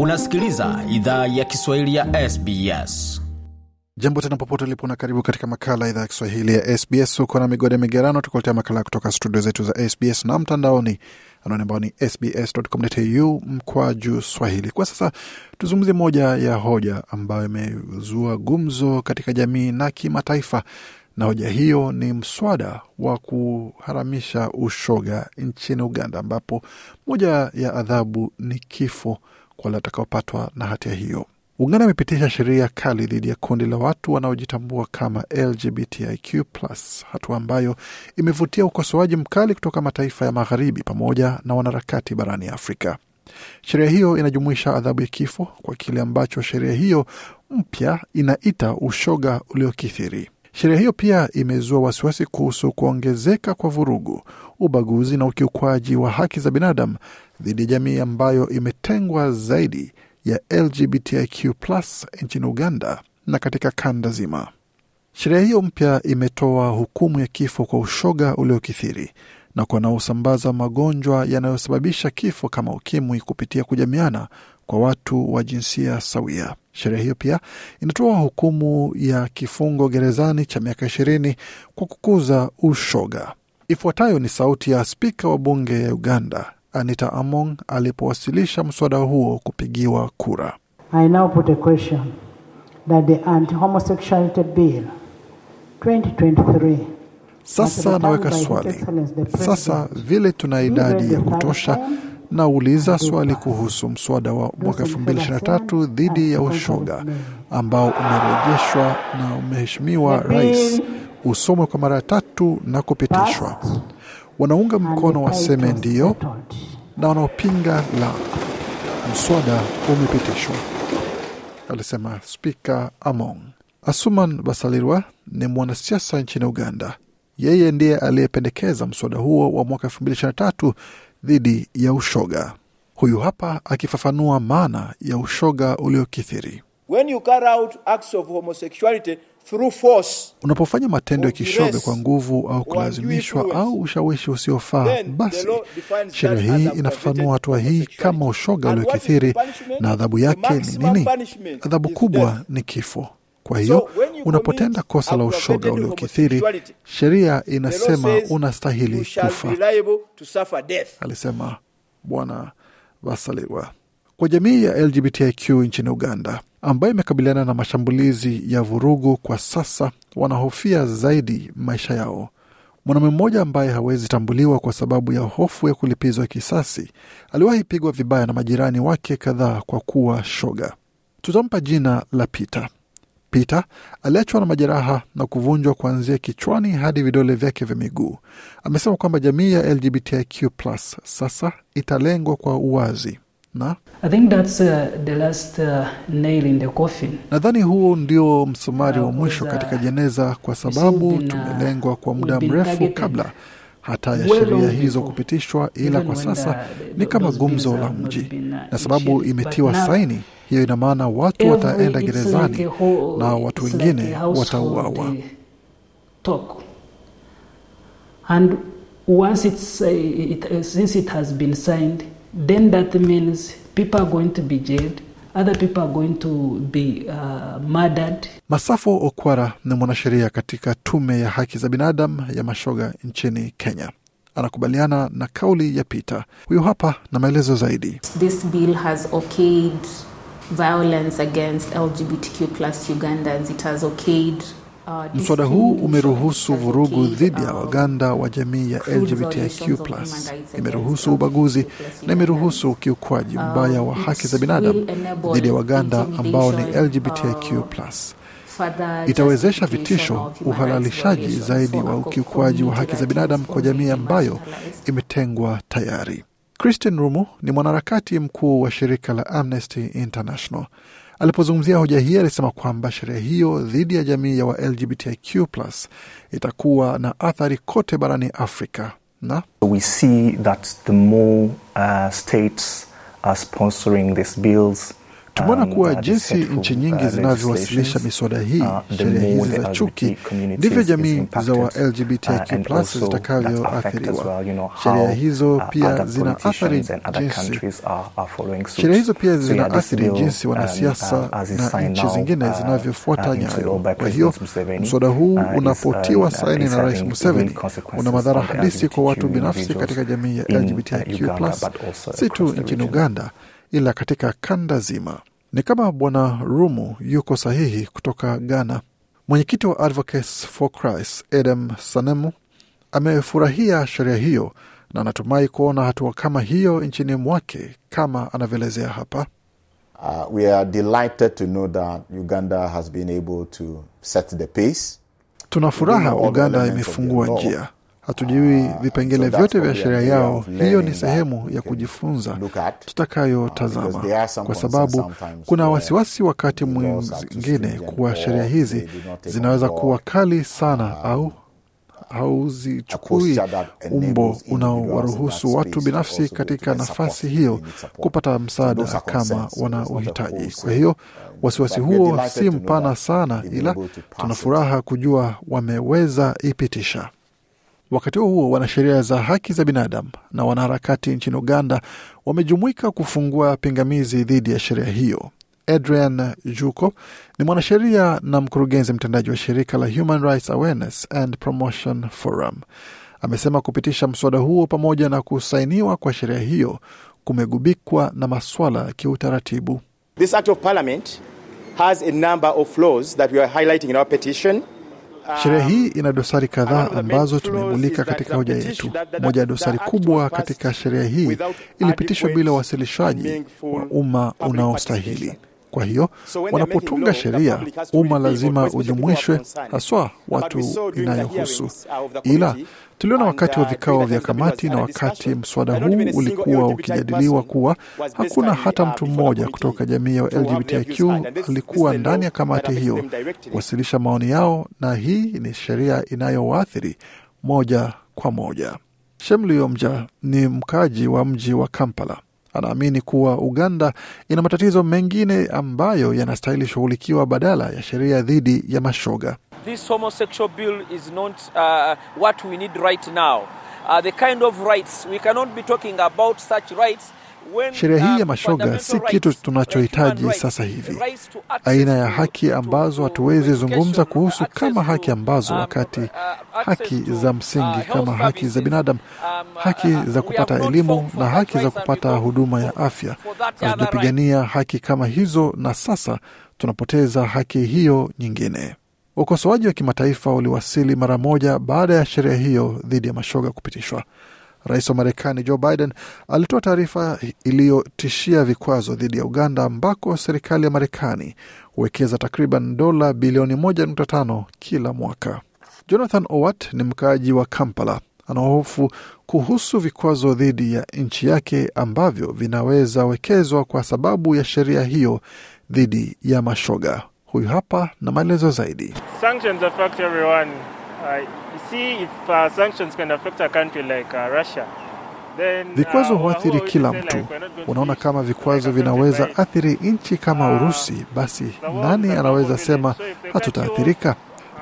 Unasikiliza idhaa ya Kiswahili ya SBS. Jambo tena popote ulipo na karibu katika makala idhaa ya Kiswahili ya SBS. Huko na migode migerano, tukuletea makala kutoka studio zetu za SBS na mtandaoni anaone ambao ni sbs.com.au mkwaju swahili. Kwa sasa tuzungumzie moja ya hoja ambayo imezua gumzo katika jamii na kimataifa, na hoja hiyo ni mswada wa kuharamisha ushoga nchini Uganda, ambapo moja ya adhabu ni kifo kwa wale watakaopatwa na hatia hiyo. Uganda imepitisha sheria kali dhidi ya kundi la watu wanaojitambua kama LGBTIQ+, hatua ambayo imevutia ukosoaji mkali kutoka mataifa ya magharibi pamoja na wanaharakati barani Afrika. Sheria hiyo inajumuisha adhabu ya kifo kwa kile ambacho sheria hiyo mpya inaita ushoga uliokithiri. Sheria hiyo pia imezua wasiwasi kuhusu kuongezeka kwa vurugu, ubaguzi na ukiukwaji wa haki za binadamu dhidi ya jamii ambayo imetengwa zaidi ya LGBTIQ nchini Uganda na katika kanda zima. Sheria hiyo mpya imetoa hukumu ya kifo kwa ushoga uliokithiri na kwa wanaosambaza magonjwa yanayosababisha kifo kama ukimwi kupitia kujamiana kwa watu wa jinsia sawia. Sheria hiyo pia inatoa hukumu ya kifungo gerezani cha miaka ishirini kwa kukuza ushoga. Ifuatayo ni sauti ya spika wa bunge ya Uganda Anita Among alipowasilisha mswada huo kupigiwa kura. I now put a question that the anti-homosexuality bill 2023 Sasa naweka swali. Sasa vile tuna idadi ya kutosha, nauliza swali kuhusu mswada wa mwaka 2023 dhidi ya ushoga ambao umerejeshwa na umeheshimiwa rais usomwe kwa mara tatu na kupitishwa. Wanaunga mkono waseme ndiyo na wanaopinga la. Mswada umepitishwa, alisema Spika Among. Asuman Basalirwa ni mwanasiasa nchini Uganda. Yeye ndiye aliyependekeza mswada huo wa mwaka 2023 dhidi ya ushoga. Huyu hapa akifafanua maana ya ushoga uliokithiri. When you carry out acts of homosexuality Unapofanya matendo ya kishoga kwa nguvu au kulazimishwa au ushawishi usiofaa, basi sheria hii inafafanua hatua hii kama ushoga uliokithiri, na adhabu yake ni nini? Adhabu kubwa ni kifo. Kwa hiyo unapotenda kosa la ushoga uliokithiri, sheria inasema unastahili kufa, alisema Bwana Vasaliwa. Kwa jamii ya LGBTIQ nchini Uganda ambayo imekabiliana na mashambulizi ya vurugu kwa sasa, wanahofia zaidi maisha yao. Mwanaume mmoja ambaye hawezi tambuliwa kwa sababu ya hofu ya kulipizwa kisasi aliwahi pigwa vibaya na majirani wake kadhaa kwa kuwa shoga. Tutampa jina la Peter. Peter aliachwa na majeraha na kuvunjwa kuanzia kichwani hadi vidole vyake vya miguu. Amesema kwamba jamii ya LGBTIQ sasa italengwa kwa uwazi na I think that's uh, the last uh, nail in the coffin. nadhani huo ndio msumari wa mwisho katika jeneza, kwa sababu tumelengwa kwa muda mrefu kabla hata ya sheria hizo kupitishwa, ila kwa sasa ni kama gumzo la mji, uh, na sababu imetiwa saini, hiyo ina maana watu wataenda gerezani na watu wengine watauawa. uh. And once it's uh, it, uh, since it has been signed, then that means people are going to be jailed, other people are going to be uh, murdered. Masafo Okwara ni mwanasheria katika tume ya haki za binadamu ya mashoga nchini Kenya. Anakubaliana na kauli ya Peter. Huyu hapa na maelezo zaidi. This bill has okayed violence against LGBTQ plus Ugandans. It has okayed Mswada huu umeruhusu vurugu dhidi ya uh, Waganda wa jamii ya LGBTQ+, imeruhusu ubaguzi na imeruhusu ukiukwaji mbaya wa haki za binadamu dhidi ya Waganda ambao ni LGBTIQ+. Itawezesha vitisho, uhalalishaji zaidi wa ukiukwaji wa haki za binadamu kwa jamii ambayo imetengwa tayari. Christine Rumu ni mwanaharakati mkuu wa shirika la Amnesty International. Alipozungumzia hoja hii, alisema kwamba sheria hiyo dhidi ya jamii ya wa LGBTIQ itakuwa na athari kote barani Afrika. Na We see that the more uh, states are sponsoring these bills, Tumeona kuwa uh, jinsi nchi nyingi uh, zinavyowasilisha miswada hii, uh, sheria hizi za chuki, ndivyo jamii za wa uh, LGBTIQ that affect zitakavyoathiriwa. Sheria hizo uh, pia zina other jinsi sheria hizo pia zina athiri jinsi um, wanasiasa uh, as na nchi zingine uh, zinavyofuata uh, nyayo. Kwa hiyo mswada huu uh, unapotiwa uh, saini na Rais Museveni una madhara halisi kwa watu binafsi katika jamii ya uh, LGBTIQ+, Uganda, si tu nchini. Uganda ila katika kanda zima. Ni kama Bwana Rumu yuko sahihi kutoka Ghana. Mwenyekiti wa Advocates for Christ Adam Sanemu amefurahia sheria hiyo na anatumai kuona hatua kama hiyo nchini mwake kama anavyoelezea hapa. Uh, we are delighted to know that Uganda has been able to set the pace. Tuna furaha Uganda imefungua njia. Hatujui vipengele vyote vya sheria yao. Hiyo ni sehemu ya kujifunza tutakayotazama, are some kwa sababu kuna wasiwasi wakati mwingine kuwa sheria hizi zinaweza kuwa kali sana au hauzichukui umbo unaowaruhusu watu binafsi katika nafasi hiyo kupata msaada kama concerns. Wana it's not a uhitaji. Kwa hiyo um, wasiwasi huo si mpana sana, ila tuna furaha kujua wameweza ipitisha. Wakati huo huo, wanasheria za haki za binadamu na wanaharakati nchini Uganda wamejumuika kufungua pingamizi dhidi ya sheria hiyo. Adrian Juko ni mwanasheria na mkurugenzi mtendaji wa shirika la Human Rights Awareness and Promotion Forum. Amesema kupitisha mswada huo pamoja na kusainiwa kwa sheria hiyo kumegubikwa na maswala ya kiutaratibu. This Act of Parliament has a number of flaws that we are highlighting in our petition. Sheria hii ina dosari kadhaa main ambazo tumemulika katika hoja yetu. Moja ya dosari kubwa katika sheria hii ilipitishwa bila uwasilishaji wa umma unaostahili. Kwa hiyo wanapotunga sheria, umma lazima ujumuishwe, haswa watu inayohusu. uh, Ila tuliona wakati wa uh, vikao vya kamati na wakati mswada huu ulikuwa ukijadiliwa kuwa hakuna hata mtu mmoja kutoka jamii ya this- alikuwa ndani ya kamati hiyo kuwasilisha maoni yao, na hii ni sheria inayowaathiri moja kwa moja. Shemliomja ni mkaaji wa mji wa Kampala. Anaamini kuwa Uganda ina matatizo mengine ambayo yanastahili shughulikiwa badala ya sheria dhidi ya mashoga. this homosexual bill is not uh, what we need right now. Uh, the kind of rights we cannot be talking about such rights Sheria hii ya um, mashoga si kitu tunachohitaji sasa hivi. Aina ya haki ambazo hatuwezi zungumza kuhusu kama haki ambazo um, wakati uh, haki za uh, msingi kama haki za binadamu, um, uh, haki uh, za kupata elimu na haki za kupata huduma ya afya. Hatujapigania haki kama hizo, na sasa tunapoteza haki hiyo nyingine. Ukosoaji wa kimataifa uliwasili mara moja baada ya sheria hiyo dhidi ya mashoga kupitishwa. Rais wa Marekani Joe Biden alitoa taarifa iliyotishia vikwazo dhidi ya Uganda, ambako serikali ya Marekani huwekeza takriban dola bilioni 1.5 kila mwaka. Jonathan Owat ni mkaaji wa Kampala. Anahofu kuhusu vikwazo dhidi ya nchi yake ambavyo vinaweza wekezwa kwa sababu ya sheria hiyo dhidi ya mashoga. Huyu hapa na maelezo zaidi. Sanctions affect everyone. Uh, see, if uh, sanctions can affect a country like uh, Russia, then, Vikwazo uh, huathiri kila mtu. like, Unaona, kama vikwazo vinaweza athiri nchi kama Urusi, basi nani anaweza sema hatutaathirika?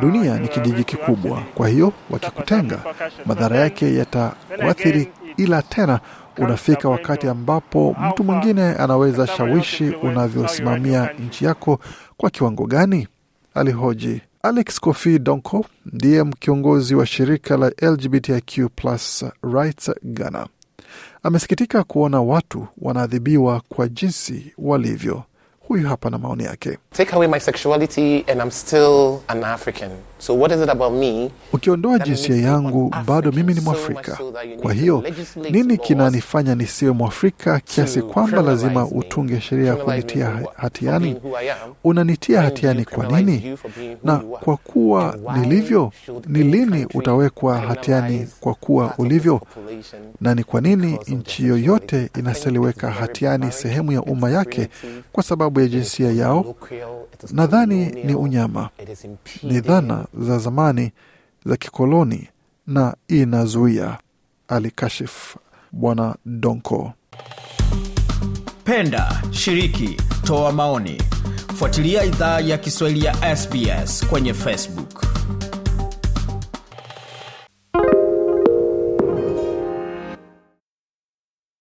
Dunia ni kijiji kikubwa, kwa hiyo wakikutenga, madhara yake yatakuathiri, ila tena unafika wakati ambapo mtu mwingine anaweza shawishi unavyosimamia nchi yako kwa kiwango gani? Alihoji. Alex Kofi Donko ndiye kiongozi wa shirika la LGBTIQ Rights Ghana. Amesikitika kuona watu wanaadhibiwa kwa jinsi walivyo. Huyu hapa na maoni yake. Take away my sexuality and I'm still an African. So what is it about me? Ukiondoa jinsia yangu, bado mimi ni Mwafrika. so Kwa hiyo nini kinanifanya nisiwe Mwafrika kiasi kwamba lazima utunge sheria ya kunitia hatiani? Unanitia hatiani kwa nini? Na kwa kuwa nilivyo, ni lini utawekwa hatiani kwa kuwa ulivyo? Na ni kwa nini nchi yoyote inastaliweka hatiani sehemu ya umma yake kwa sababu ya jinsia yao? Nadhani ni unyama, ni dhana za zamani za kikoloni na inazuia, alikashifu Bwana Donko. Penda, shiriki, toa maoni fuatilia idhaa ya kiswahili ya sbs kwenye facebook